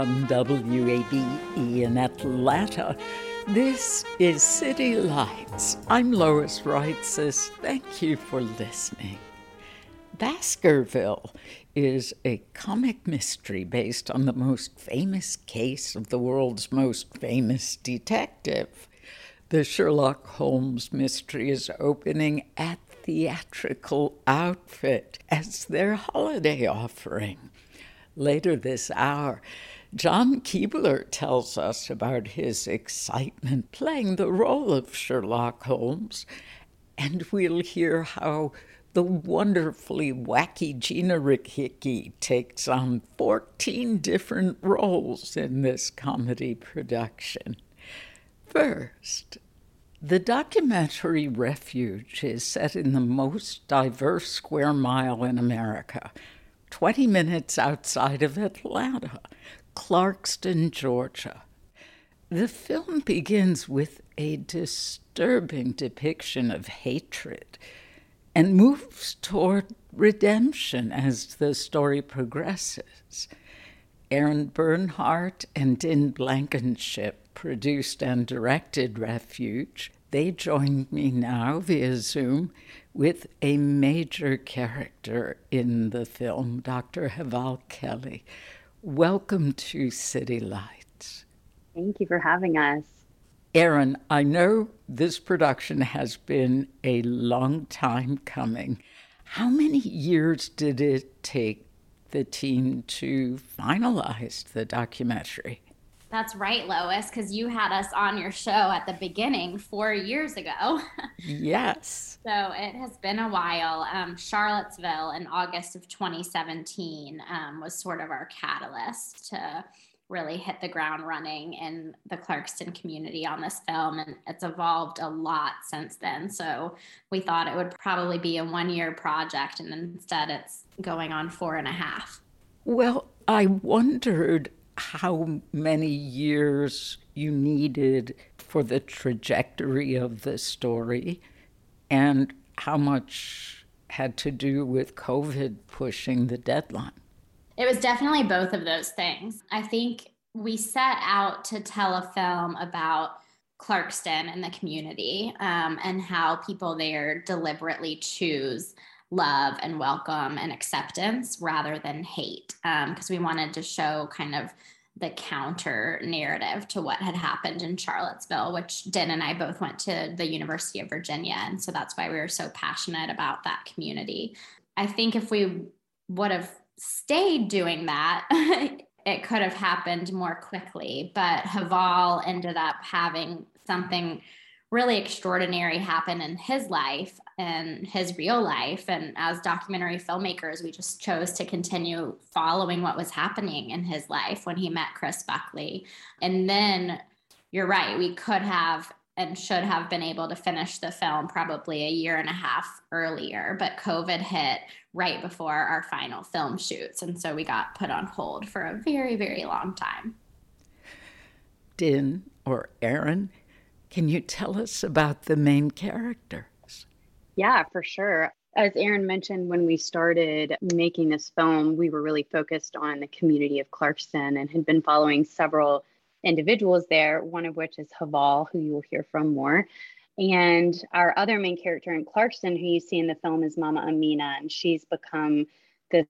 from WABE in Atlanta. This is City Lights. I'm Lois Reitzes. Thank you for listening. Baskerville is a comic mystery based on the most famous case of the world's most famous detective. The Sherlock Holmes mystery is opening at Theatrical Outfit as their holiday offering. Later this hour, John Keebler tells us about his excitement playing the role of Sherlock Holmes, and we'll hear how the wonderfully wacky Gina Rickicki takes on 14 different roles in this comedy production. First, the documentary Refuge is set in the most diverse square mile in America, 20 minutes outside of Atlanta, Clarkston, Georgia. The film begins with a disturbing depiction of hatred and moves toward redemption as the story progresses. Erin Bernhardt and Din Blankenship produced and directed Refuge. They joined me now via Zoom with a major character in the film, Dr. Heval Kelli. Welcome to City Lights. Thank you for having us. Erin, I know this production has been a long time coming. How many years did it take the team to finalize the documentary? That's right, Lois, because you had us on your show at the beginning four years ago. yes. So it has been a while. Um, Charlottesville in August of 2017 um, was sort of our catalyst to really hit the ground running in the Clarkston community on this film. And it's evolved a lot since then. So we thought it would probably be a one year project, and instead it's going on four and a half. Well, I wondered how many years you needed for the trajectory of the story and how much had to do with COVID pushing the deadline. It was definitely both of those things. I think we set out to tell a film about Clarkston and the community um, and how people there deliberately choose love and welcome and acceptance rather than hate because um, we wanted to show kind of the counter narrative to what had happened in Charlottesville, which Din and I both went to the University of Virginia. And so that's why we were so passionate about that community. I think if we would have stayed doing that, it could have happened more quickly. But Heval ended up having something really extraordinary happen in his life and his real life. And as documentary filmmakers, we just chose to continue following what was happening in his life when he met Chris Buckley. And then you're right, we could have and should have been able to finish the film probably a year and a half earlier, but COVID hit right before our final film shoots. And so we got put on hold for a very, very long time. Din or Erin, can you tell us about the main characters? Yeah, for sure. As Erin mentioned, when we started making this film, we were really focused on the community of Clarkston and had been following several individuals there, one of which is Heval, who you will hear from more. And our other main character in Clarkston, who you see in the film, is Mama Amina, and she's become this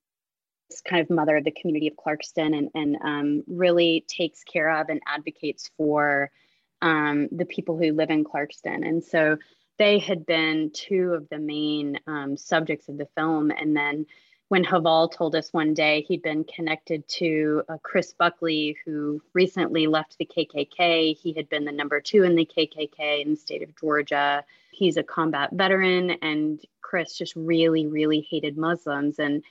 kind of mother of the community of Clarkston and, and um, really takes care of and advocates for um, the people who live in Clarkston. And so they had been two of the main um, subjects of the film. And then when Heval told us one day he'd been connected to uh, Chris Buckley, who recently left the KKK. He had been the number two in the KKK in the state of Georgia. He's a combat veteran, and Chris just really, really hated Muslims. And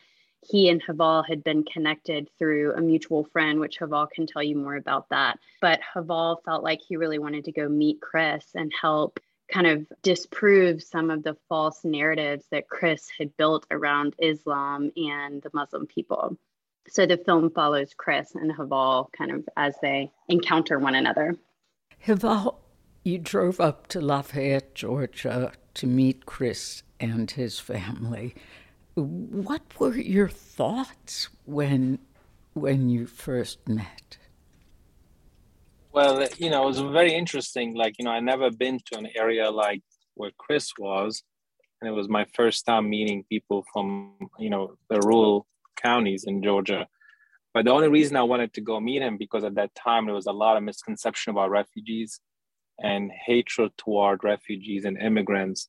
he and Heval had been connected through a mutual friend, which Heval can tell you more about that. But Heval felt like he really wanted to go meet Chris and help kind of disprove some of the false narratives that Chris had built around Islam and the Muslim people. So the film follows Chris and Heval kind of as they encounter one another. Heval, you drove up to Lafayette, Georgia to meet Chris and his family. What were your thoughts when when you first met? Well, you know, it was very interesting. Like, you know, I never been to an area like where Chris was, and it was my first time meeting people from, you know, the rural counties in Georgia. But the only reason I wanted to go meet him because at that time there was a lot of misconception about refugees and hatred toward refugees and immigrants.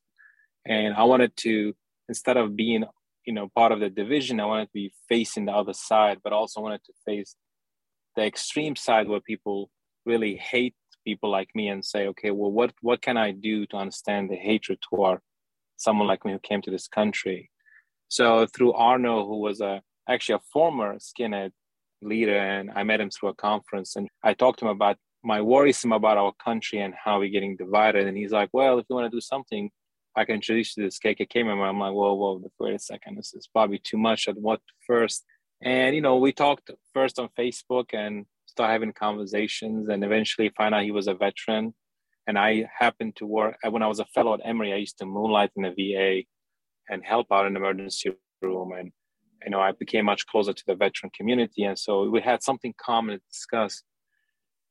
And I wanted to, instead of being, you know, part of the division, I wanted to be facing the other side, but also wanted to face the extreme side where people really hate people like me and say, okay, well, what what can I do to understand the hatred toward someone like me who came to this country? So through Arno, who was a actually a former skinhead leader, and I met him through a conference, and I talked to him about my worrisome about our country and how we're getting divided. And he's like, well, if you want to do something, I can introduce you to this KKK member. I'm like, whoa, whoa, wait a second, this is probably too much. At what first? And you know, we talked first on Facebook, and start having conversations and eventually find out he was a veteran. And I happened to work uh, when I was a fellow at Emory. I used to moonlight in the VA and help out in the emergency room. And you know, I became much closer to the veteran community, and so we had something common to discuss.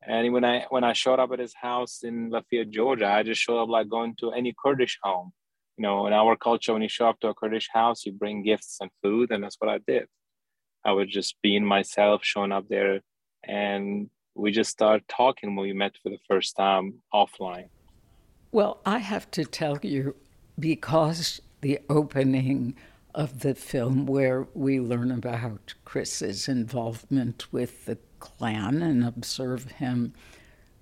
And when I when I showed up at his house in Lafayette, Georgia, I just showed up like going to any Kurdish home. You know, in our culture, when you show up to a Kurdish house, you bring gifts and food, and that's what I did. I was just being myself, showing up there and we just started talking when we met for the first time offline. Well, I have to tell you, because the opening of the film, where we learn about Chris's involvement with the Klan and observe him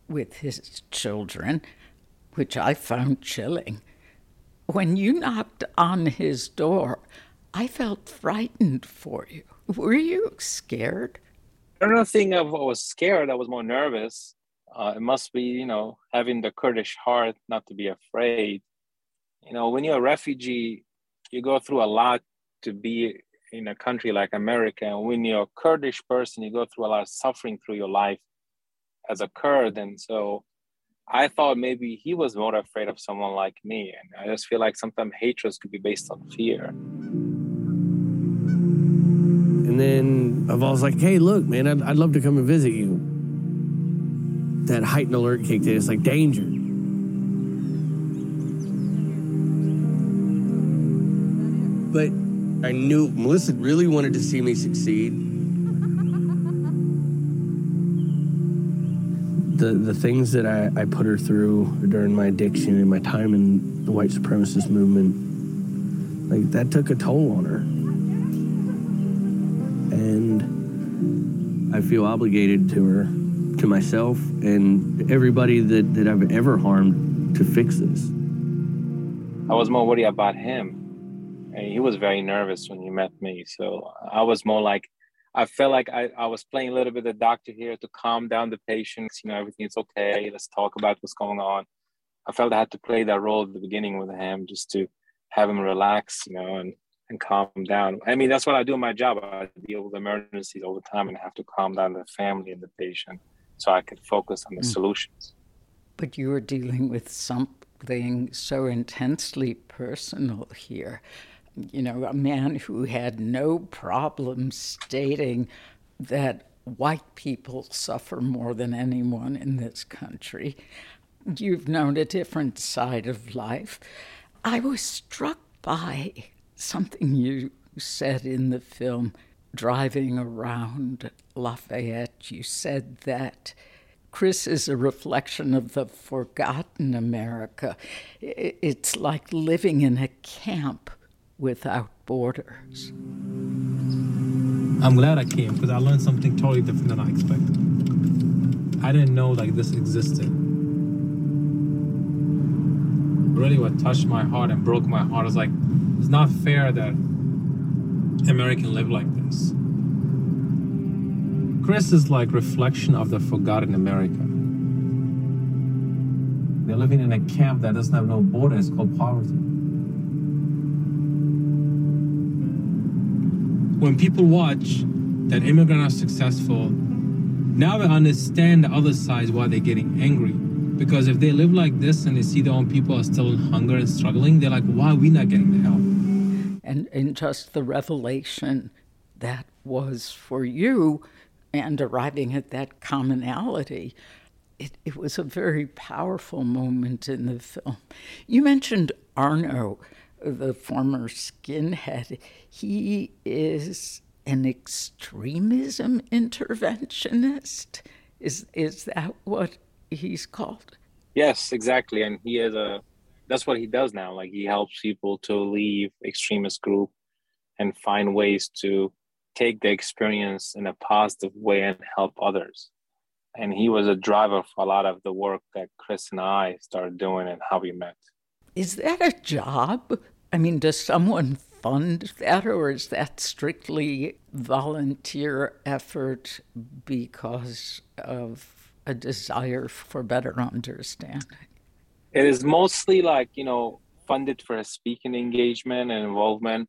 with his children, which I found chilling. When you knocked on his door, I felt frightened for you. Were you scared? I don't think I was scared. I was more nervous. Uh, it must be, you know, having the Kurdish heart not to be afraid. You know, when you're a refugee, you go through a lot to be in a country like America. And when you're a Kurdish person, you go through a lot of suffering through your life as a Kurd. And so I thought maybe he was more afraid of someone like me. And I just feel like sometimes hatred could be based on fear. And then Heval's like, hey, look, man, I'd, I'd love to come and visit you. That heightened alert kicked in. It's like danger. But I knew Melissa really wanted to see me succeed. The, the things that I, I put her through during my addiction and my time in the white supremacist movement, like that took a toll on her. and I feel obligated to her, to myself, and everybody that, that I've ever harmed to fix this. I was more worried about him. And he was very nervous when he met me. So I was more like, I felt like I, I was playing a little bit of the doctor here to calm down the patients. You know, everything's okay. Let's talk about what's going on. I felt I had to play that role at the beginning with him just to have him relax, you know, and and calm down. I mean, that's what I do in my job. I deal with emergencies all the time and have to calm down the family and the patient so I can focus on the mm. solutions. But you are dealing with something so intensely personal here. You know, a man who had no problem stating that white people suffer more than anyone in this country. you've known a different side of life. I was struck by something you said in the film, driving around Lafayette. You said that Chris is a reflection of the forgotten America. It's like living in a camp without borders. I'm glad I came because I learned something totally different than I expected. I didn't know like this existed. Really, what touched my heart and broke my heart was like, it's not fair that American live like this. Chris is like reflection of the forgotten America. They're living in a camp that doesn't have no borders called poverty. When people watch that immigrants are successful, now they understand the other side why they're getting angry. Because if they live like this and they see their own people are still in hunger and struggling, they're like, why are we not getting the help? And, and just the revelation that was for you and arriving at that commonality, it, it was a very powerful moment in the film. You mentioned Arno the former skinhead, he is an extremism interventionist. Is is that what he's called? Yes, exactly. And he is a that's what he does now. Like he helps people to leave extremist group and find ways to take the experience in a positive way and help others. And he was a driver for a lot of the work that Chris and I started doing and how we met. Is that a job? I mean, does someone fund that, or is that strictly volunteer effort because of a desire for better understanding? It is mostly like, you know, funded for a speaking engagement and involvement.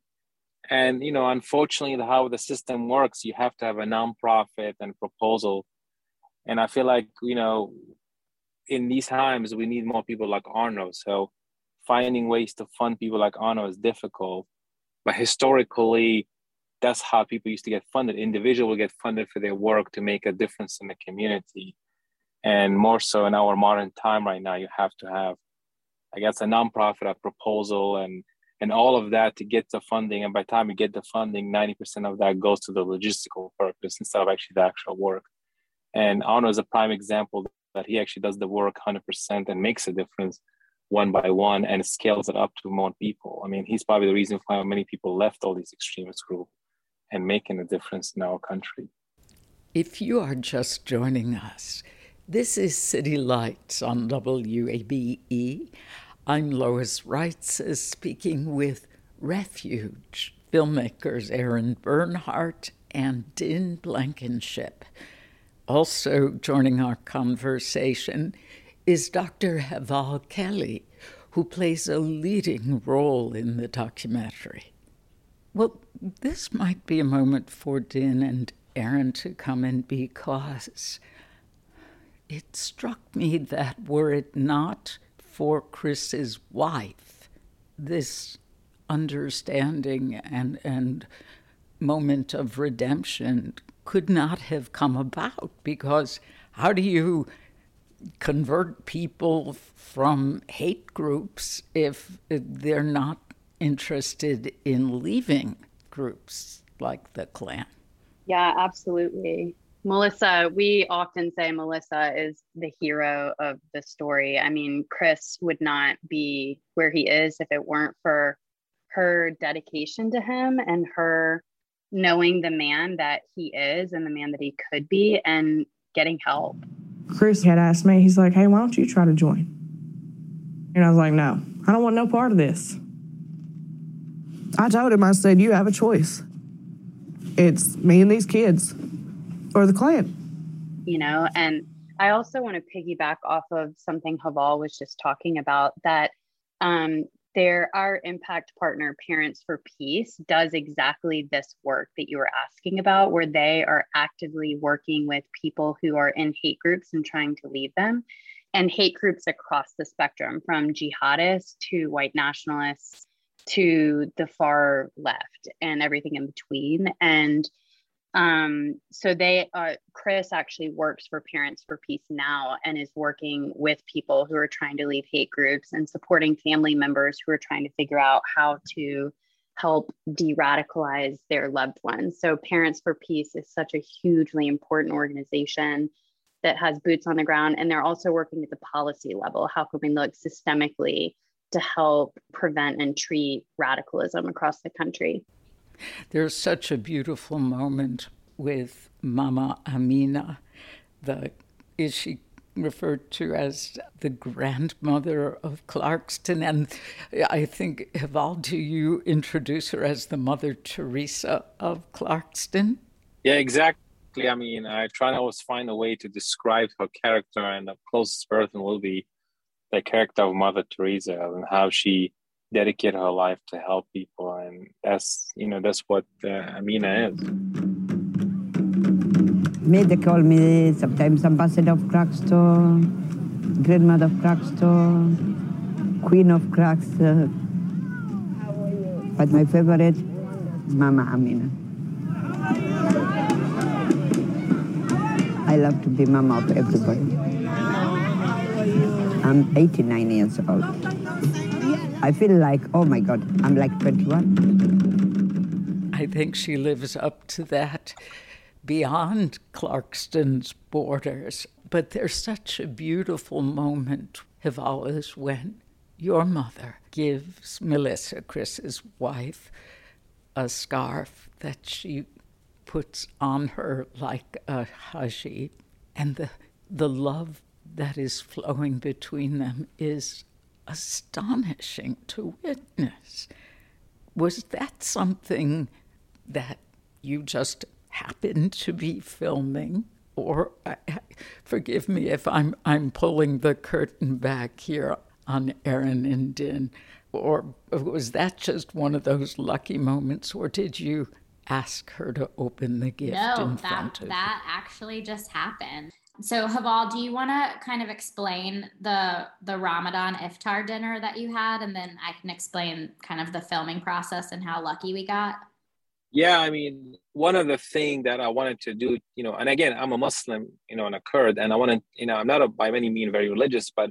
And, you know, unfortunately, how the system works, you have to have a nonprofit and proposal. And I feel like, you know, in these times, we need more people like Arno. So finding ways to fund people like Arno is difficult. But historically, that's how people used to get funded. Individual will get funded for their work to make a difference in the community. And more so in our modern time right now, you have to have, I guess, a nonprofit, a proposal, and and all of that to get the funding. And by the time you get the funding, 90% of that goes to the logistical purpose instead of actually the actual work. And Arno is a prime example that he actually does the work 100% and makes a difference one by one and scales it up to more people. I mean, he's probably the reason why many people left all these extremist groups and making a difference in our country. If you are just joining us, this is City Lights on WABE. I'm Lois Reitzes speaking with Refuge filmmakers Erin Bernhardt and Din Blankenship. Also joining our conversation is Dr. Heval Kelli, who plays a leading role in the documentary. Well, this might be a moment for Din and Erin to come in because it struck me that were it not for Chris's wife, this understanding and, and moment of redemption could not have come about because how do you convert people from hate groups if they're not interested in leaving groups like the Klan. Yeah, absolutely. Melissa, we often say Melissa is the hero of the story. I mean, Chris would not be where he is if it weren't for her dedication to him and her knowing the man that he is and the man that he could be and getting help. Chris had asked me, he's like, hey, why don't you try to join? And I was like, no, I don't want no part of this. I told him, I said, you have a choice. It's me and these kids or the Klan. You know, and I also want to piggyback off of something Heval was just talking about that um, there our impact partner parents for peace does exactly this work that you were asking about where they are actively working with people who are in hate groups and trying to leave them. And hate groups across the spectrum from jihadists to white nationalists to the far left and everything in between. And Um, so they, uh, Chris actually works for Parents for Peace now and is working with people who are trying to leave hate groups and supporting family members who are trying to figure out how to help de-radicalize their loved ones. So Parents for Peace is such a hugely important organization that has boots on the ground and they're also working at the policy level. How can we look systemically to help prevent and treat radicalism across the country? There's such a beautiful moment with Mama Amina, the is she referred to as the grandmother of Clarkston. And I think, Heval, do you introduce her as the Mother Teresa of Clarkston? Yeah, exactly. I mean, I try to always find a way to describe her character, and the closest person will be the character of Mother Teresa and how she dedicate her life to help people and that's you know that's what uh, amina is. Me they call me sometimes ambassador of Clarkston grandmother of Clarkston queen of Clarkston but my favorite mama amina. I love to be mama of everybody. I'm 89 years old I feel like, oh my God, I'm like 21. I think she lives up to that beyond Clarkston's borders. But there's such a beautiful moment, Heval, is when your mother gives Melissa, Chris's wife, a scarf that she puts on her like a hijab. And the, the love that is flowing between them is astonishing to witness. Was that something that you just happened to be filming? Or uh, forgive me if I'm I'm pulling the curtain back here on Erin and Din, or was that just one of those lucky moments, or did you ask her to open the gift no, in that, front of that actually just happened. So Heval, do you want to kind of explain the the Ramadan iftar dinner that you had, and then I can explain kind of the filming process and how lucky we got? Yeah, I mean, one of the things that I wanted to do, you know, and again, I'm a Muslim, you know, and a Kurd, and I wanted, you know, I'm not a, by any means very religious, but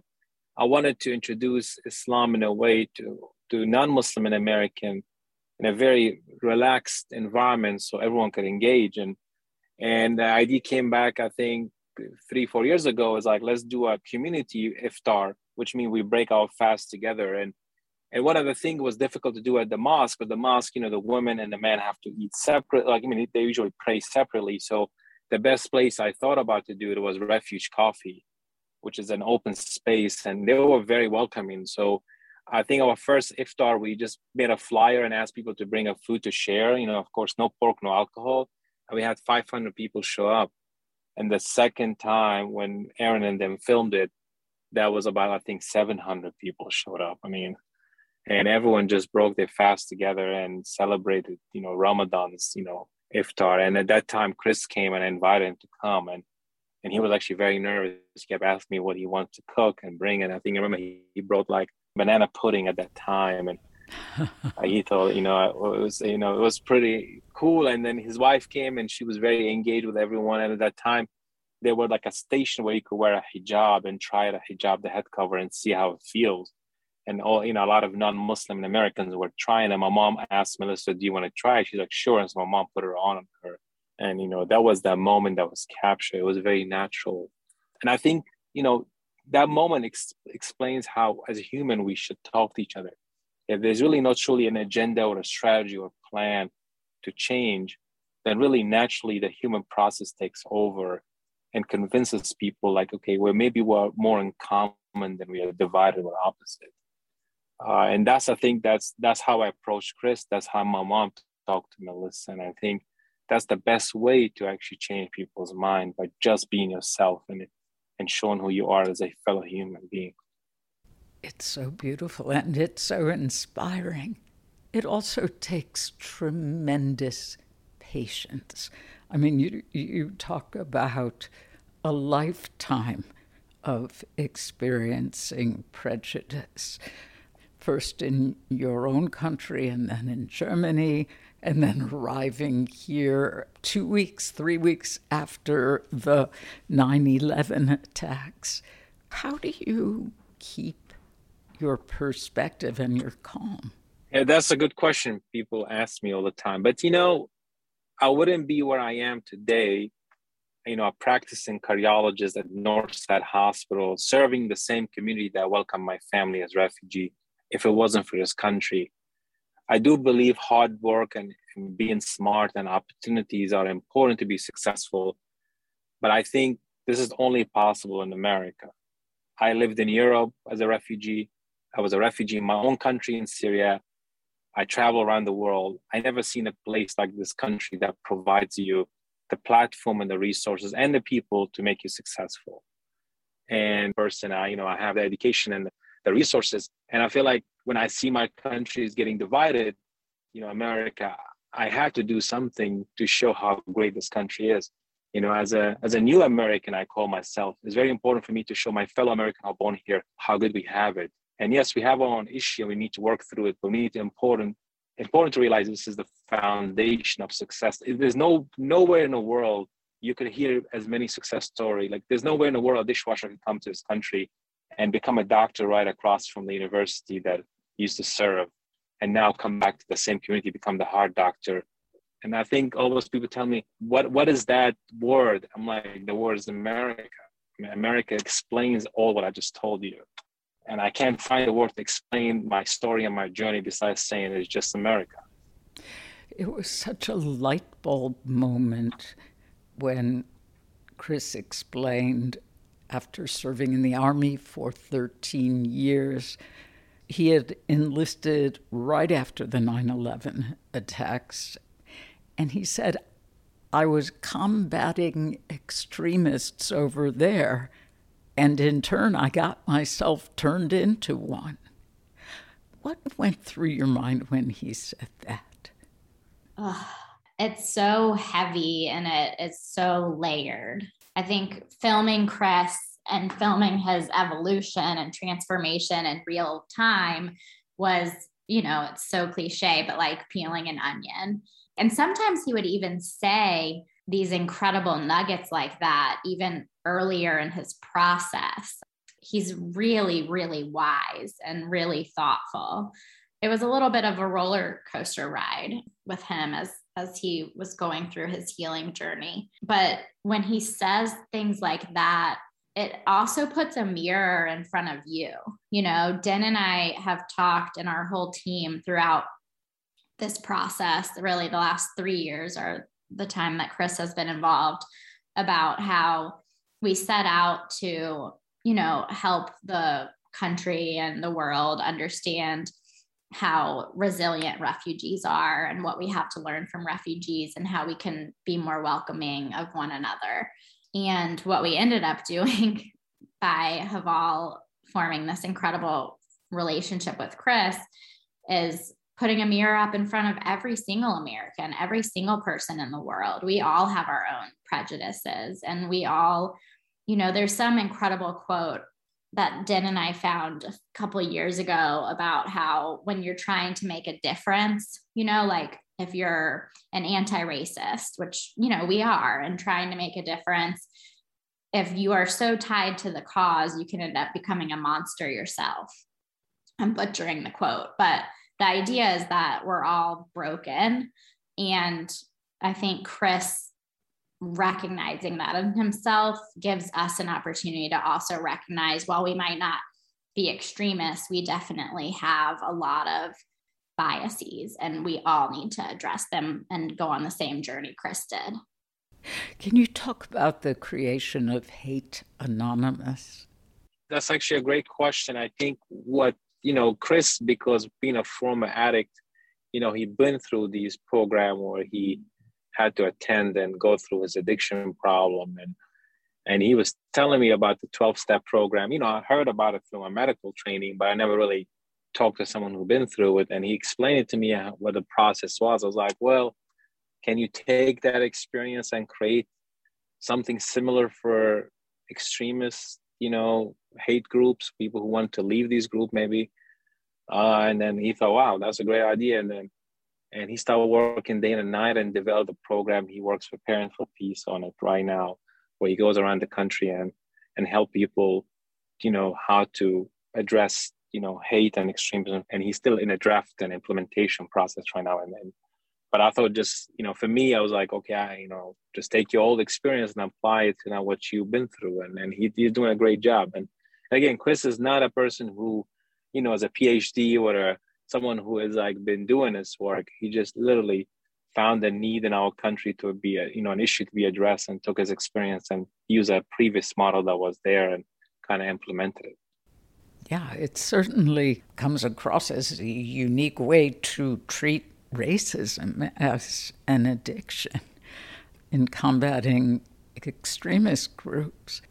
I wanted to introduce Islam in a way to to non-Muslim and American in a very relaxed environment, so everyone could engage. And and the idea came back, I think, three four years ago is like let's do a community iftar which means we break our fast together. And and one of the things was difficult to do at the mosque but the mosque you know the women and the men have to eat separate like i mean they usually pray separately. So the best place i thought about to do it was refuge coffee which is an open space and they were very welcoming. So i think our first iftar we just made a flyer and asked people to bring a food to share you know of course no pork no alcohol. And we had 500 people show up and the second time when Erin and them filmed it, that was about I think 700 people showed up. I mean, and everyone just broke their fast together and celebrated, you know, Ramadan's, you know, iftar. And at that time, Chris came and invited him to come, and and he was actually very nervous. He kept asking me what he wanted to cook and bring. And I think I remember he, he brought like banana pudding at that time, and he thought, you know, it was, you know, it was pretty cool. And then his wife came and she was very engaged with everyone. And at that time, there were like a station where you could wear a hijab and try the hijab, the head cover, and see how it feels. And all, you know, a lot of non-Muslim Americans were trying. And my mom asked Melissa, "Do you want to try?" She's like, "Sure." And so my mom put her on her, and you know, that was that moment that was captured. It was very natural, and I think you know that moment ex- explains how, as a human, we should talk to each other if there's really not truly an agenda or a strategy or plan to change, then really naturally the human process takes over and convinces people like, okay, well, maybe we're more in common than we are divided or opposite. Uh, and that's, I think that's, that's how I approach Chris. That's how my mom talked to Melissa. And I think that's the best way to actually change people's mind by just being yourself and, and showing who you are as a fellow human being. It's so beautiful and it's so inspiring. It also takes tremendous patience. I mean, you, you talk about a lifetime of experiencing prejudice. first in your own country and then in Germany, and then arriving here two weeks, three weeks after the 9 11 attacks. How do you keep your perspective and your calm? Yeah, that's a good question. People ask me all the time. But you know, I wouldn't be where I am today, you know, a practicing cardiologist at Northside Hospital, serving the same community that welcomed my family as refugee, if it wasn't for this country. I do believe hard work and, and being smart and opportunities are important to be successful. But I think this is only possible in America. I lived in Europe as a refugee. I was a refugee in my own country in Syria. I travel around the world. I never seen a place like this country that provides you the platform and the resources and the people to make you successful. And person, I, you know, I have the education and the resources. And I feel like when I see my country is getting divided, you know, America, I have to do something to show how great this country is. You know, as a as a new American, I call myself. It's very important for me to show my fellow American born here how good we have it. And yes, we have our own issue. We need to work through it, but we need to important important to realize this is the foundation of success. There's no nowhere in the world you could hear as many success story. Like there's nowhere in the world a dishwasher can come to this country and become a doctor right across from the university that used to serve and now come back to the same community, become the heart doctor. And I think all those people tell me, what what is that word? I'm like, the word is America. America explains all what I just told you. And I can't find a word to explain my story and my journey besides saying it's just America. It was such a light bulb moment when Chris explained after serving in the Army for 13 years. He had enlisted right after the 9 11 attacks. And he said, I was combating extremists over there. And in turn, I got myself turned into one. What went through your mind when he said that? Oh, it's so heavy and it is so layered. I think filming Chris and filming his evolution and transformation in real time was, you know, it's so cliche, but like peeling an onion. And sometimes he would even say these incredible nuggets like that, even earlier in his process. He's really, really wise and really thoughtful. It was a little bit of a roller coaster ride with him as as he was going through his healing journey. But when he says things like that, it also puts a mirror in front of you. You know, Din and I have talked and our whole team throughout this process, really the last three years are the time that Chris has been involved, about how we set out to, you know, help the country and the world understand how resilient refugees are and what we have to learn from refugees and how we can be more welcoming of one another. And what we ended up doing by Heval forming this incredible relationship with Chris is putting a mirror up in front of every single American, every single person in the world. We all have our own prejudices and we all, you know, there's some incredible quote that Din and I found a couple years ago about how when you're trying to make a difference, you know, like if you're an anti-racist, which you know we are, and trying to make a difference, if you are so tied to the cause, you can end up becoming a monster yourself. I'm butchering the quote, but the idea is that we're all broken. And I think Chris recognizing that in himself gives us an opportunity to also recognize while we might not be extremists, we definitely have a lot of biases and we all need to address them and go on the same journey Chris did. Can you talk about the creation of Hate Anonymous? That's actually a great question. I think what, you know, Chris, because being a former addict, you know, he'd been through these program where he had to attend and go through his addiction problem. And and he was telling me about the 12 step program. You know i heard about it through my medical training but i never really talked to someone who'd been through it. And he explained it to me uh, what the process was. I was like well can you take that experience and create something similar for extremists you know hate groups people who want to leave these group maybe Uh, and then he thought, wow, that's a great idea. And then and he started working day and night and developed a program. He works for Parents for Peace on it right now, where he goes around the country and and help people, you know, how to address you know hate and extremism. And he's still in a draft and implementation process right now. And, and but I thought just you know for me, I was like, okay, I, you know, just take your old experience and apply it to now what you've been through. And and he, he's doing a great job. And again, Chris is not a person who, you know, has a PhD or a someone who has like been doing this work. He just literally found a need in our country to be a you know an issue to be addressed and took his experience and used a previous model that was there and kind of implemented it. Yeah, it certainly comes across as a unique way to treat racism as an addiction in combating extremist groups.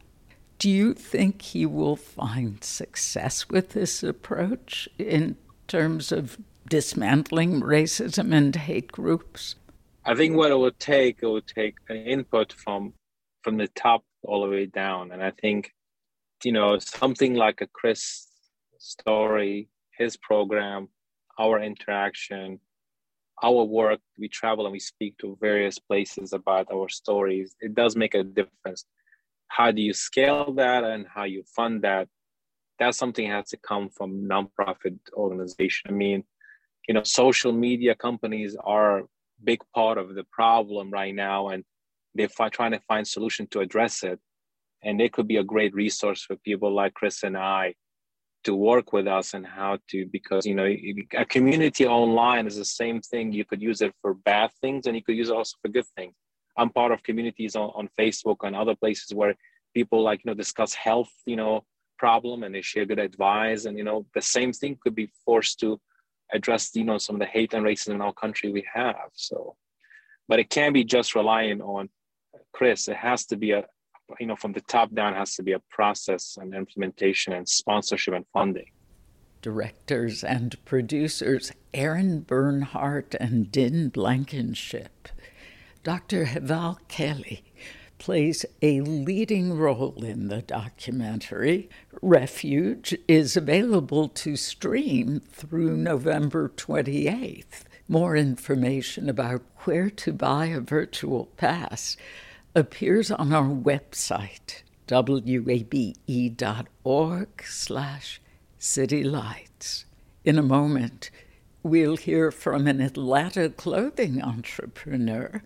Do you think he will find success with this approach in terms of dismantling racism and hate groups? I think what it would take, it would take an input from from the top all the way down. And I think, you know, something like a Chris story, his program, our interaction, our work, we travel and we speak to various places about our stories. It does make a difference. How do you scale that and how you fund that? that's something that has to come from nonprofit organization. I mean, you know, social media companies are big part of the problem right now, and they're trying to find solution to address it. And they could be a great resource for people like Chris and I to work with us and how to because you know a community online is the same thing. You could use it for bad things and you could use it also for good things. I'm part of communities on, on facebook and other places where people like you know discuss health you know problem and they share good advice and you know the same thing could be forced to address you know some of the hate and racism in our country we have so. But it can't be just relying on chris. It has to be a you know from the top down has to be a process and implementation and sponsorship and funding directors and producers erin bernhardt and din blankenship dr heval kelli plays a leading role in the documentary. Refuge is available to stream through November 28th. More information about where to buy a virtual pass appears on our website, wabe.org slash citylights. In a moment, we'll hear from an Atlanta clothing entrepreneur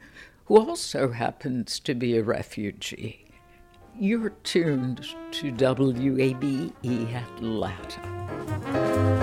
who also happens to be a refugee. You're tuned to WABE Atlanta.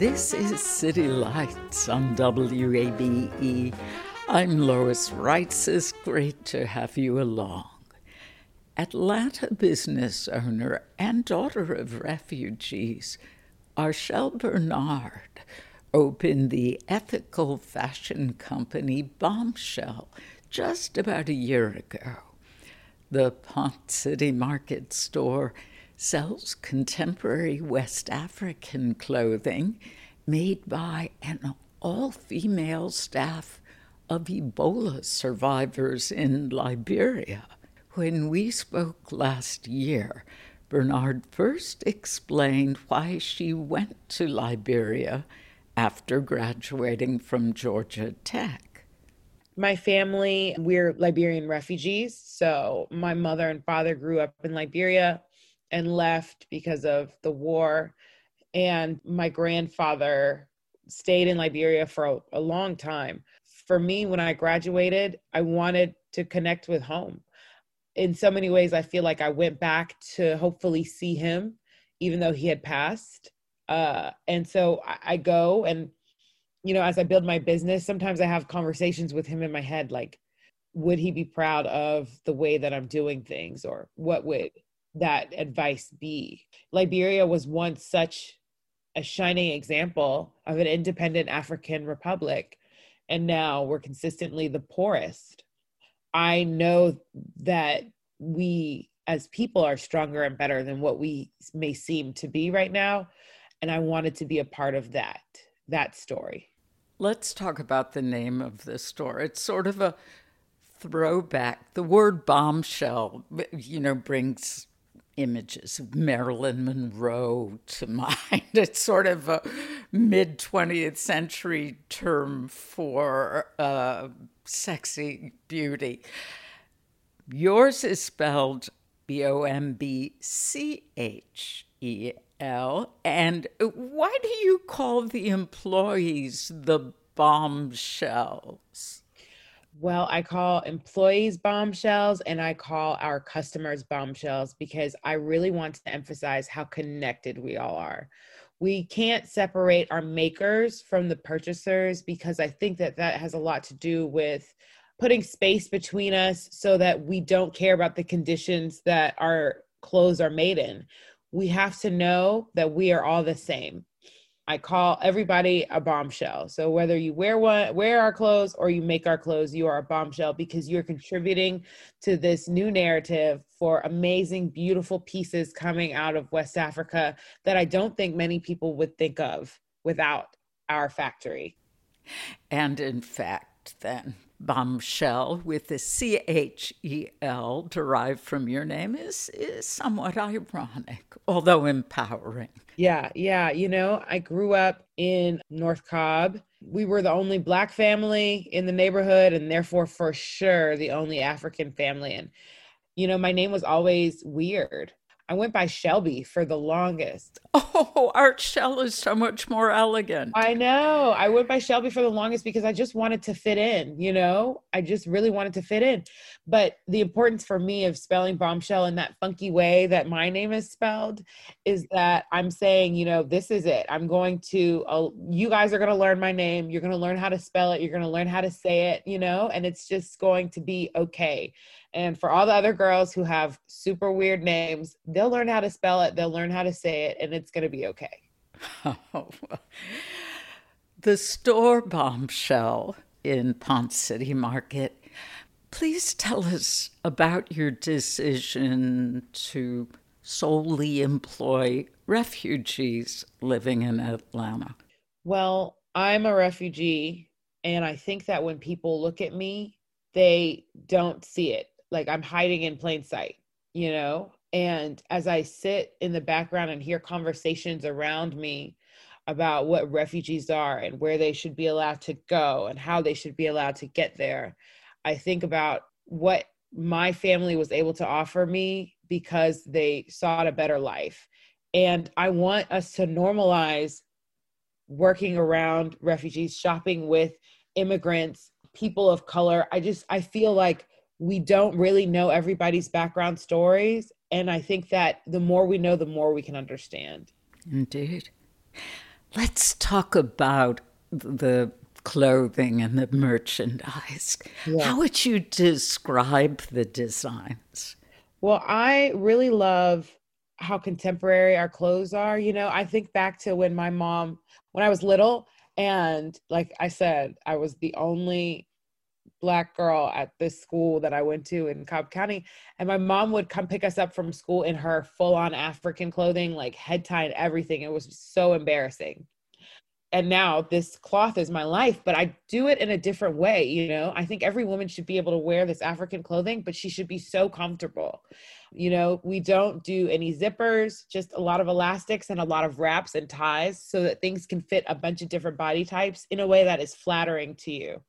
This is City Lights on WABE. I'm Lois Reitzes. It's great to have you along. Atlanta business owner and daughter of refugees, Archel Bernard, opened the ethical fashion company Bombchel just about a year ago. The Ponce City Market store sells contemporary West African clothing made by an all female staff of Ebola survivors in Liberia. When we spoke last year, Bernard first explained why she went to Liberia after graduating from Georgia Tech. My family, we're Liberian refugees. So my mother and father grew up in Liberia and left because of the war. And my grandfather stayed in Liberia for a, a long time. For me, when I graduated, I wanted to connect with home. In so many ways, I feel like I went back to hopefully see him, even though he had passed. Uh, and so I, I go and, you know, as I build my business, sometimes I have conversations with him in my head, like, would he be proud of the way that I'm doing things, or what would that advice be? Liberia was once such a shining example of an independent African republic, and now we're consistently the poorest. I know that we as people are stronger and better than what we may seem to be right now. And I wanted to be a part of that, that story. Let's talk about the name of the store. It's sort of a throwback. The word bombshell, you know, brings images of Marilyn Monroe to mind. It's sort of a mid 20th century term for uh, sexy beauty. Yours is spelled B O M B C H E L. And why do you call the employees the bombshells? Well, I call employees bombshells and I call our customers bombshells because I really want to emphasize how connected we all are. We can't separate our makers from the purchasers because I think that that has a lot to do with putting space between us so that we don't care about the conditions that our clothes are made in. We have to know that we are all the same. I call everybody a bombshell. So whether you wear one, wear our clothes or you make our clothes, you are a bombshell because you're contributing to this new narrative for amazing, beautiful pieces coming out of West Africa that I don't think many people would think of without our factory. And in fact, then bombshell with the C H E L derived from your name is, is somewhat ironic, although empowering. Yeah, yeah. You know, I grew up in North Cobb. We were the only black family in the neighborhood, and therefore, for sure, the only African family. And, you know, my name was always weird. I went by Shelby for the longest. Oh, Archel is so much more elegant. I know. I went by Shelby for the longest because I just wanted to fit in, you know? I just really wanted to fit in. But the importance for me of spelling bombshell in that funky way that my name is spelled is that I'm saying, you know, this is it. I'm going to, uh, you guys are going to learn my name. You're going to learn how to spell it. You're going to learn how to say it, you know? And it's just going to be okay. And for all the other girls who have super weird names, they'll learn how to spell it, they'll learn how to say it, and it's going to be okay. Oh, the store Bombchel in Ponce City Market. Please tell us about your decision to solely employ refugees living in Atlanta. Well, I'm a refugee, and I think that when people look at me, they don't see it like I'm hiding in plain sight, you know? And as I sit in the background and hear conversations around me about what refugees are and where they should be allowed to go and how they should be allowed to get there, I think about what my family was able to offer me because they sought a better life. And I want us to normalize working around refugees, shopping with immigrants, people of color. I just, I feel like we don't really know everybody's background stories. And I think that the more we know, the more we can understand. Indeed. Let's talk about the clothing and the merchandise. Yeah. How would you describe the designs? Well, I really love how contemporary our clothes are. You know, I think back to when my mom, when I was little, and like I said, I was the only black girl at this school that I went to in Cobb County. And my mom would come pick us up from school in her full on African clothing, like head tie and everything. It was so embarrassing. And now this cloth is my life, but I do it in a different way. You know, I think every woman should be able to wear this African clothing, but she should be so comfortable. You know, we don't do any zippers, just a lot of elastics and a lot of wraps and ties so that things can fit a bunch of different body types in a way that is flattering to you.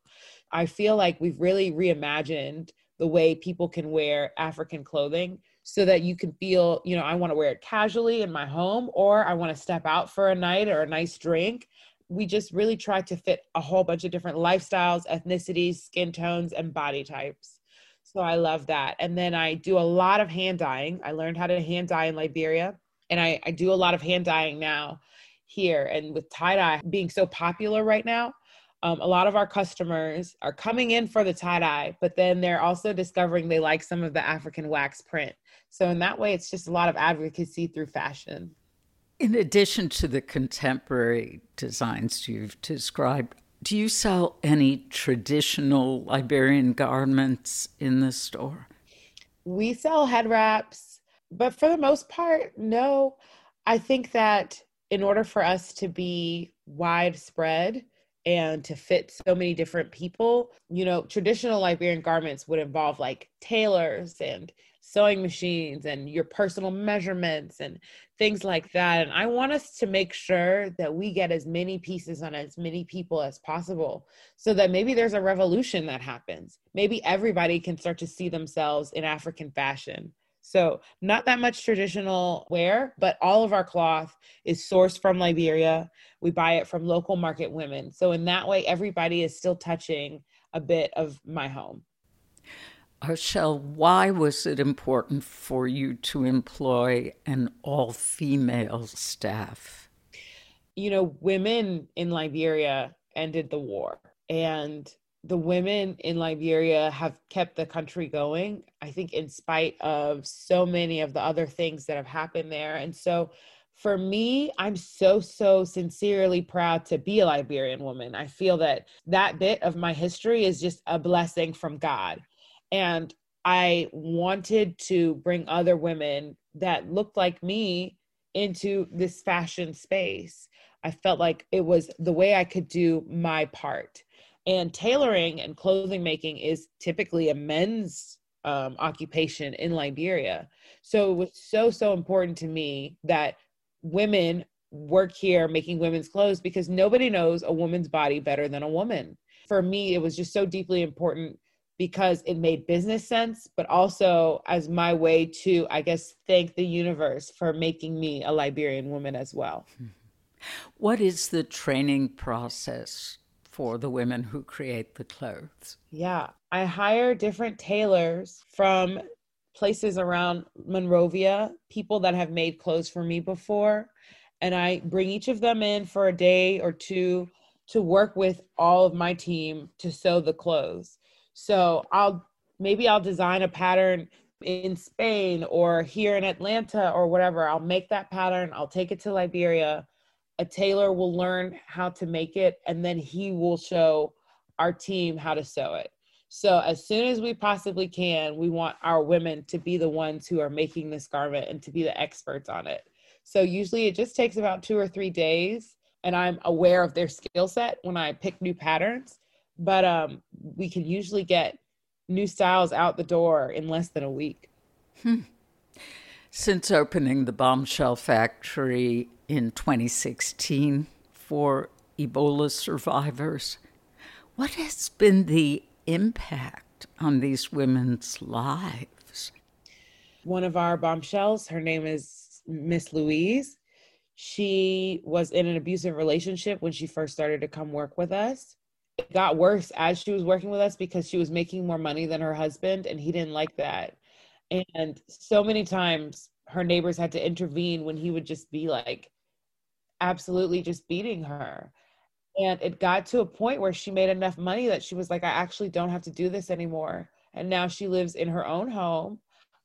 I feel like we've really reimagined the way people can wear African clothing so that you can feel, you know, I want to wear it casually in my home or I want to step out for a night or a nice drink. we just really try to fit a whole bunch of different lifestyles, ethnicities, skin tones, and body types. So I love that. And then I do a lot of hand dyeing. I learned how to hand dye in Liberia, and I, I do a lot of hand dyeing now here. And with tie dye being so popular right now, um, a lot of our customers are coming in for the tie dye, but then they're also discovering they like some of the African wax print. So in that way, it's just a lot of advocacy through fashion. In addition to the contemporary designs you've described, do you sell any traditional Liberian garments in the store? We sell head wraps, but for the most part, no. I think that in order for us to be widespread, and to fit so many different people. You know, traditional Liberian garments would involve like tailors and sewing machines and your personal measurements and things like that. And I want us to make sure that we get as many pieces on as many people as possible so that maybe there's a revolution that happens. Maybe everybody can start to see themselves in African fashion. So, not that much traditional wear, but all of our cloth is sourced from Liberia. We buy it from local market women. So, in that way, everybody is still touching a bit of my home. Archel, why was it important for you to employ an all female staff? You know, women in Liberia ended the war, and the women in Liberia have kept the country going, I think, in spite of so many of the other things that have happened there. And so for me, I'm so, so sincerely proud to be a Liberian woman. I feel that that bit of my history is just a blessing from God. And I wanted to bring other women that looked like me into this fashion space. I felt like it was the way I could do my part and tailoring and clothing making is typically a men's um, occupation in Liberia. So it was so, so important to me that women work here making women's clothes because nobody knows a woman's body better than a woman. For me, it was just so deeply important because it made business sense, but also as my way to, I guess, thank the universe for making me a Liberian woman as well. What is the training process for the women who create the clothes? Yeah, I hire different tailors from places around Monrovia, people that have made clothes for me before. And I bring each of them in for a day or two to work with all of my team to sew the clothes. So I'll maybe I'll design a pattern in Spain or here in Atlanta or whatever. I'll make that pattern, I'll take it to Liberia a tailor will learn how to make it and then he will show our team how to sew it. So as soon as we possibly can, we want our women to be the ones who are making this garment and to be the experts on it. So usually it just takes about 2 or 3 days and I'm aware of their skill set when I pick new patterns, but um we can usually get new styles out the door in less than a week. Hmm. Since opening the Bombchel Factory in 2016 for Ebola survivors, what has been the impact on these women's lives? One of our bombshells, her name is Miss Louise. She was in an abusive relationship when she first started to come work with us. It got worse as she was working with us because she was making more money than her husband, and he didn't like that. And so many times her neighbors had to intervene when he would just be like absolutely just beating her. And it got to a point where she made enough money that she was like, I actually don't have to do this anymore. And now she lives in her own home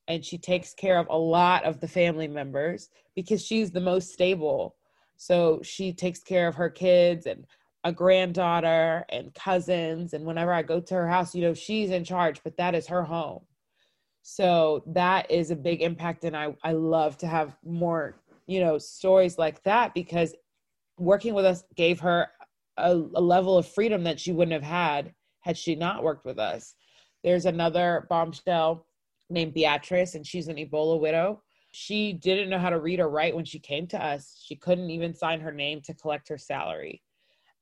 and she takes care of a lot of the family members because she's the most stable. So she takes care of her kids and a granddaughter and cousins. And whenever I go to her house, you know, she's in charge, but that is her home. So that is a big impact. And I, I love to have more, you know, stories like that because working with us gave her a, a level of freedom that she wouldn't have had had she not worked with us. There's another bombshell named Beatrice, and she's an Ebola widow. She didn't know how to read or write when she came to us. She couldn't even sign her name to collect her salary.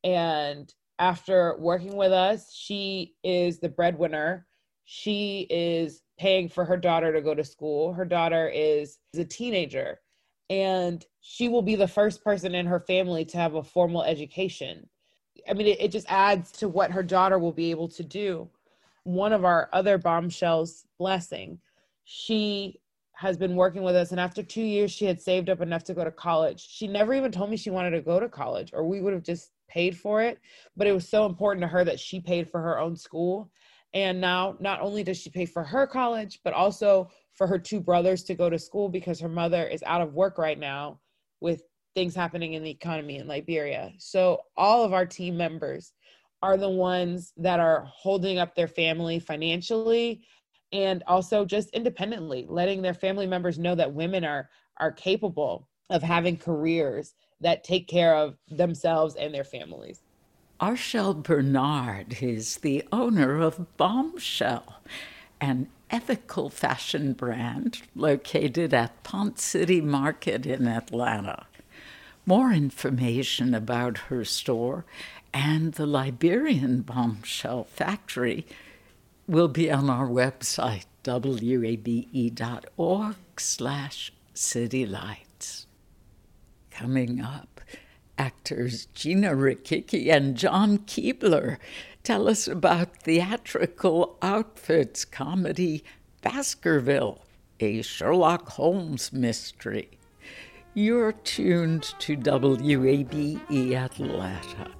And after working with us, she is the breadwinner. She is paying for her daughter to go to school. Her daughter is, is a teenager and she will be the first person in her family to have a formal education. I mean, it, it just adds to what her daughter will be able to do. One of our other bombshells, Blessing, she has been working with us, and after two years, she had saved up enough to go to college. She never even told me she wanted to go to college, or we would have just paid for it. But it was so important to her that she paid for her own school. And now, not only does she pay for her college, but also for her two brothers to go to school because her mother is out of work right now with things happening in the economy in Liberia. So all of our team members are the ones that are holding up their family financially and also just independently letting their family members know that women are are capable of having careers that take care of themselves and their families. Archel Bernard is the owner of Bombchel, an ethical fashion brand located at Ponce City Market in Atlanta. More information about her store and the Liberian Bombchel Factory will be on our website, wabe.org slash citylights. Coming up, actors Gina Rickicki and John Keabler tell us about theatrical outfits comedy Baskerville, a Sherlock Holmes mystery. You're tuned to WABE Atlanta.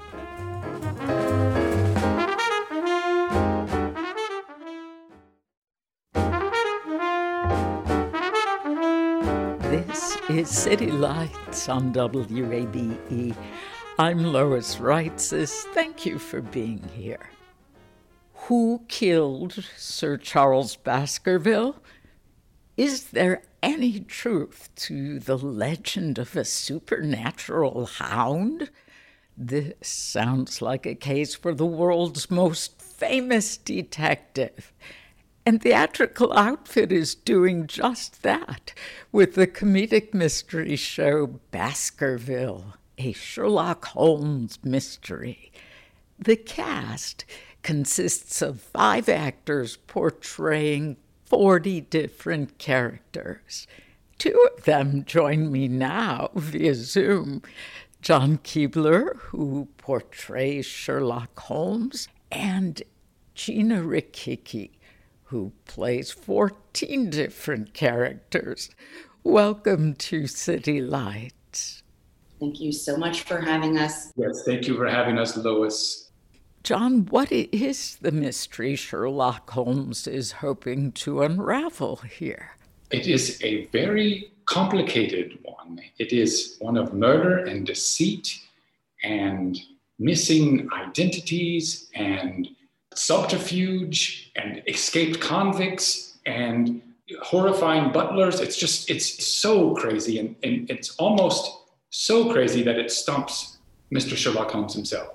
This is City Lights on WABE. I'm Lois Reitzes. Thank you for being here. Who killed Sir Charles Baskerville? Is there any truth to the legend of a supernatural hound? This sounds like a case for the world's most famous detective. And Theatrical Outfit is doing just that with the comedic mystery show Baskerville a Sherlock Holmes mystery. The cast consists of five actors portraying 40 different characters. Two of them join me now via Zoom John Keabler, who portrays Sherlock Holmes, and Gina Rickicki, who plays 14 different characters. Welcome to City Lights. Thank you so much for having us. Yes, thank you for having us, Lois. John, what is the mystery Sherlock Holmes is hoping to unravel here? It is a very complicated one. It is one of murder and deceit and missing identities and subterfuge and escaped convicts and horrifying butlers. It's just, it's so crazy and, and it's almost so crazy that it stumps Mr. Sherlock Holmes himself.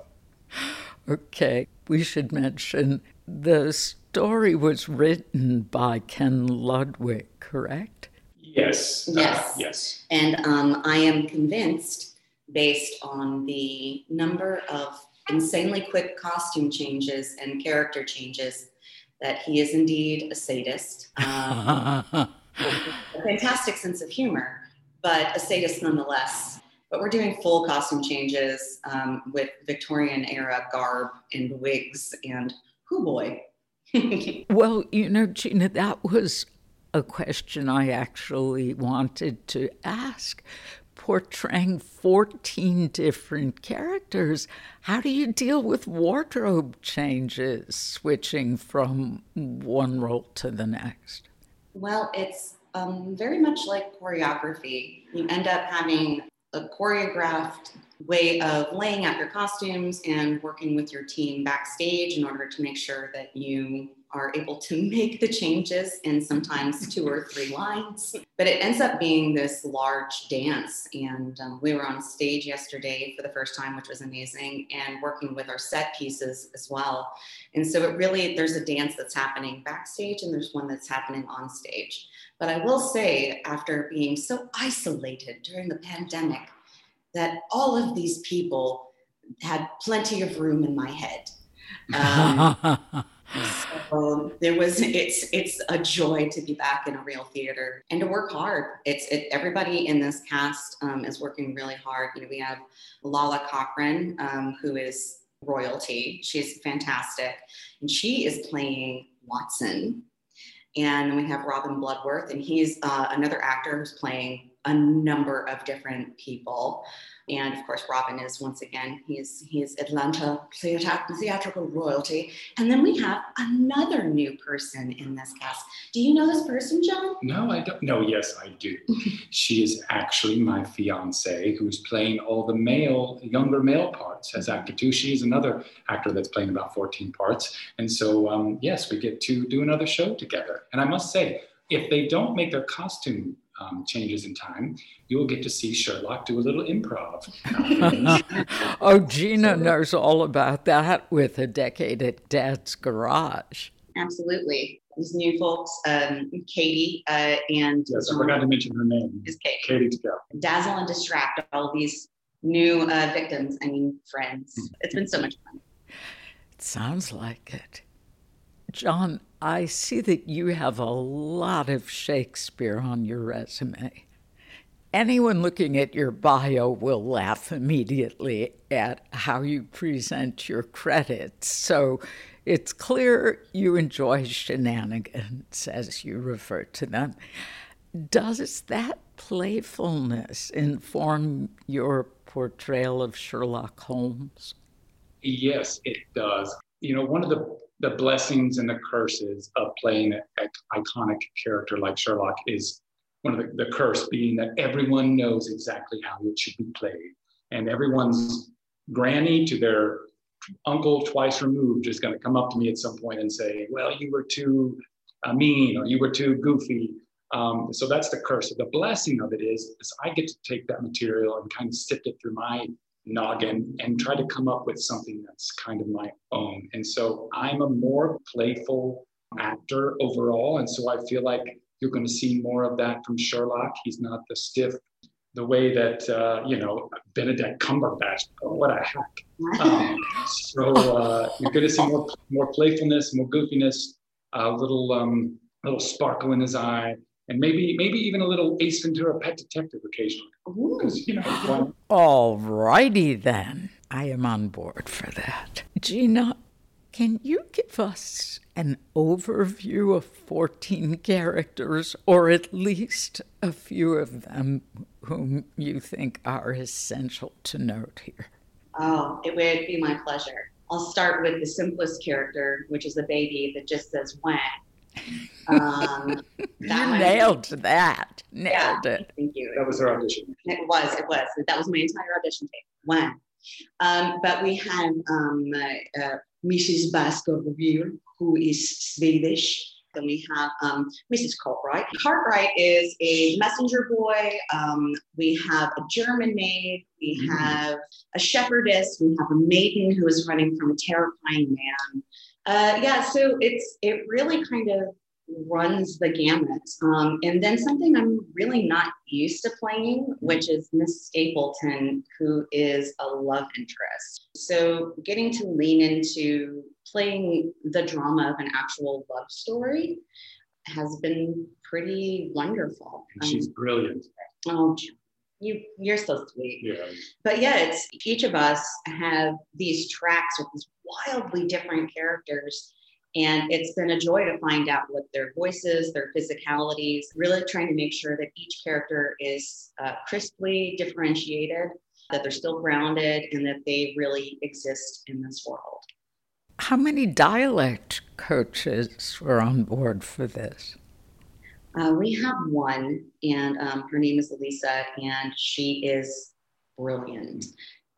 Okay, we should mention the story was written by Ken Ludwig, correct? Yes. Yes. Uh, yes. And um, I am convinced, based on the number of insanely quick costume changes and character changes, that he is indeed a sadist. Um, a fantastic sense of humor, but a sadist nonetheless but we're doing full costume changes um, with Victorian era garb and wigs and who boy. well, you know, Gina, that was a question I actually wanted to ask. Portraying 14 different characters, how do you deal with wardrobe changes, switching from one role to the next? Well, it's um, very much like choreography. You end up having a choreographed way of laying out your costumes and working with your team backstage in order to make sure that you are able to make the changes in sometimes two or three lines. But it ends up being this large dance. And um, we were on stage yesterday for the first time, which was amazing, and working with our set pieces as well. And so it really, there's a dance that's happening backstage and there's one that's happening on stage. But I will say, after being so isolated during the pandemic, that all of these people had plenty of room in my head. Um, so there was it's it's a joy to be back in a real theater and to work hard. It's it, everybody in this cast um, is working really hard. You know, we have Lala Cochran, um, who is royalty. She's fantastic, and she is playing Watson. And we have Robin Bloodworth, and he's uh, another actor who's playing a number of different people. And of course, Robin is once again, he's he's Atlanta theatrical royalty. And then we have another new person in this cast. Do you know this person, John? No, I don't. No, yes, I do. she is actually my fiance, who's playing all the male, younger male parts as actor too. She's another actor that's playing about 14 parts. And so, um, yes, we get to do another show together. And I must say, if they don't make their costume um, changes in time, you will get to see Sherlock do a little improv. oh, Gina knows all about that with a decade at Dad's Garage. Absolutely. These new folks, um, Katie uh, and. Yes, I forgot to mention her name. Is Katie. Katie to go. Dazzle and distract all these new uh, victims, I mean, friends. It's been so much fun. It sounds like it. John, I see that you have a lot of Shakespeare on your resume. Anyone looking at your bio will laugh immediately at how you present your credits. So it's clear you enjoy shenanigans, as you refer to them. Does that playfulness inform your portrayal of Sherlock Holmes? Yes, it does. You know, one of the the blessings and the curses of playing an iconic character like Sherlock is one of the, the curse being that everyone knows exactly how it should be played. And everyone's granny to their uncle twice removed is going to come up to me at some point and say, Well, you were too uh, mean or you were too goofy. Um, so that's the curse. The blessing of it is, is I get to take that material and kind of sift it through my noggin and try to come up with something that's kind of my own. And so I'm a more playful actor overall. And so I feel like you're going to see more of that from Sherlock. He's not the stiff, the way that, uh, you know, Benedict Cumberbatch, oh, what a hack. Um, so uh, you're going to see more, more playfulness, more goofiness, a little, um, little sparkle in his eye and maybe maybe even a little Ace Ventura Pet Detective occasionally. Because you know. All righty then, I am on board for that. Gina, can you give us an overview of 14 characters, or at least a few of them whom you think are essential to note here? Oh, it would be my pleasure. I'll start with the simplest character, which is the baby that just says when um, you nailed that. Nailed yeah, it. Thank you. That was her audition. It was. It was. That was my entire audition tape. When? Um, but we had um, uh, uh, Mrs. Baskerville, who is Swedish. Then we have um, Mrs. Cartwright. Cartwright is a messenger boy. Um, we have a German maid. We mm. have a shepherdess. We have a maiden who is running from a terrifying man. Uh, yeah, so it's it really kind of runs the gamut. Um, and then something I'm really not used to playing, which is Miss Stapleton, who is a love interest. So getting to lean into playing the drama of an actual love story has been pretty wonderful. She's um, brilliant. Oh, you you're so sweet. Yeah. But yeah, it's each of us have these tracks with these wildly different characters. And it's been a joy to find out what their voices, their physicalities, really trying to make sure that each character is uh, crisply differentiated, that they're still grounded, and that they really exist in this world. How many dialect coaches were on board for this? Uh, we have one, and um, her name is Elisa, and she is brilliant.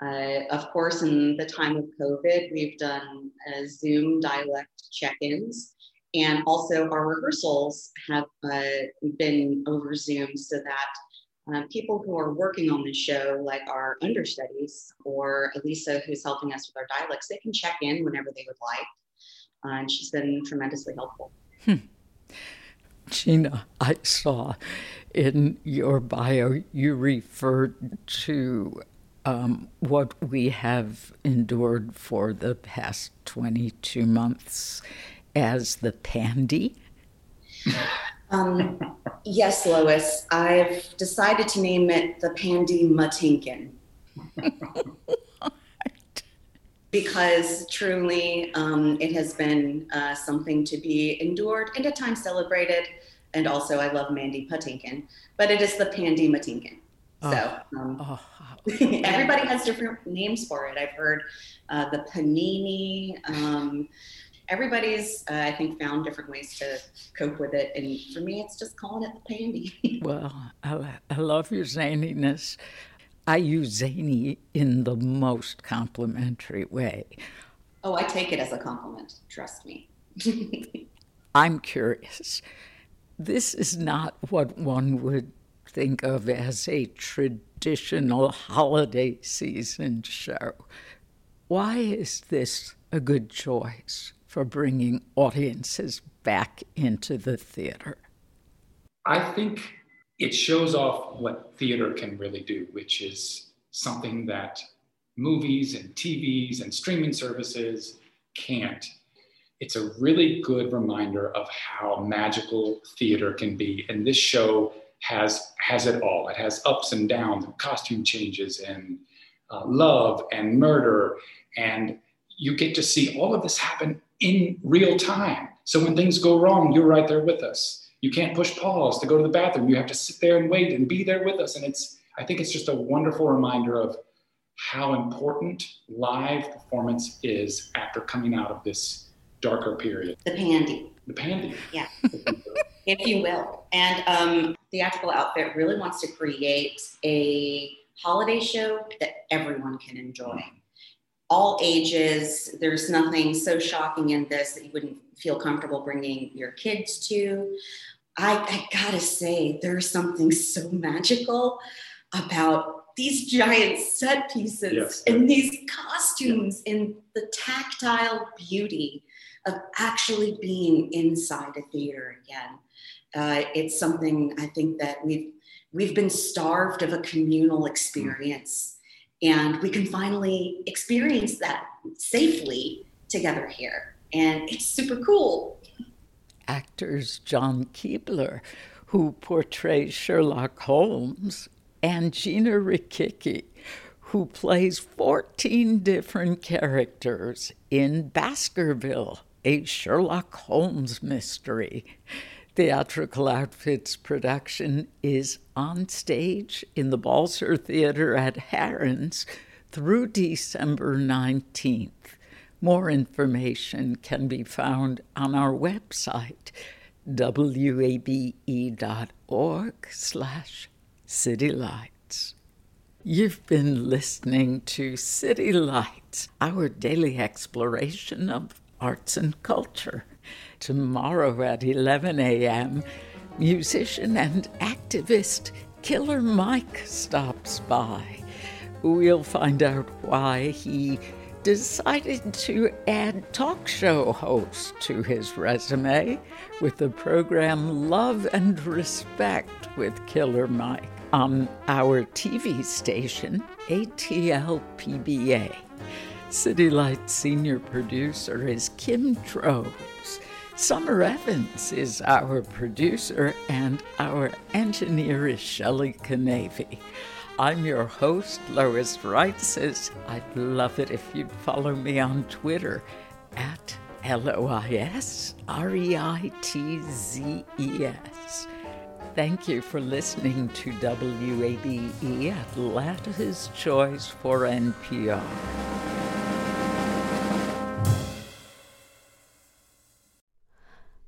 Uh, of course, in the time of COVID, we've done uh, Zoom dialect check ins, and also our rehearsals have uh, been over Zoom so that uh, people who are working on the show, like our understudies or Elisa, who's helping us with our dialects, they can check in whenever they would like. Uh, and she's been tremendously helpful. Hmm. Gina, I saw in your bio you referred to um, what we have endured for the past 22 months as the Pandy? Um, yes, Lois. I've decided to name it the Pandy Matinkin. because truly um, it has been uh, something to be endured and at times celebrated. And also, I love Mandy Patinkin, but it is the Pandy Matinkin. So um, oh, everybody has different names for it. I've heard uh, the Panini. Um, everybody's, uh, I think, found different ways to cope with it. And for me, it's just calling it the Pandy. well, I, I love your zaniness. I use zany in the most complimentary way. Oh, I take it as a compliment. Trust me. I'm curious. This is not what one would think of as a traditional holiday season show. Why is this a good choice for bringing audiences back into the theater? I think it shows off what theater can really do, which is something that movies and TVs and streaming services can't. It's a really good reminder of how magical theater can be. And this show has has it all. It has ups and downs, and costume changes, and uh, love and murder, and you get to see all of this happen in real time. So when things go wrong, you're right there with us. You can't push pause to go to the bathroom. You have to sit there and wait and be there with us. And it's I think it's just a wonderful reminder of how important live performance is after coming out of this darker period. The pandy. The pandy. Yeah. if you will. And um, Theatrical Outfit really wants to create a holiday show that everyone can enjoy. All ages, there's nothing so shocking in this that you wouldn't feel comfortable bringing your kids to. I, I gotta say, there's something so magical about these giant set pieces Yes. and these costumes and the tactile beauty of actually being inside a theater again. Uh, it's something I think that we've we've been starved of a communal experience, and we can finally experience that safely together here, and it's super cool. Actors John Keabler, who portrays Sherlock Holmes, and Gina Rickicki, who plays 14 different characters in Baskerville, a Sherlock Holmes mystery. Theatrical Outfits production is on stage in the Balzer Theater at Herren's through December 19th. More information can be found on our website, wabe.org slash citylights. You've been listening to City Lights, our daily exploration of arts and culture. Tomorrow at 11 a.m., musician and activist Killer Mike stops by. We'll find out why he decided to add talk show host to his resume with the program Love and Respect with Killer Mike on our TV station, ATL PBA. City Light senior producer is Kim Drobes. Summer Evans is our producer, and our engineer is Shelley Canavy. I'm your host, Lois Reitzes. I'd love it if you'd follow me on Twitter at L O I S R E I T Z E S. Thank you for listening to WABE Atlanta's Choice for NPR.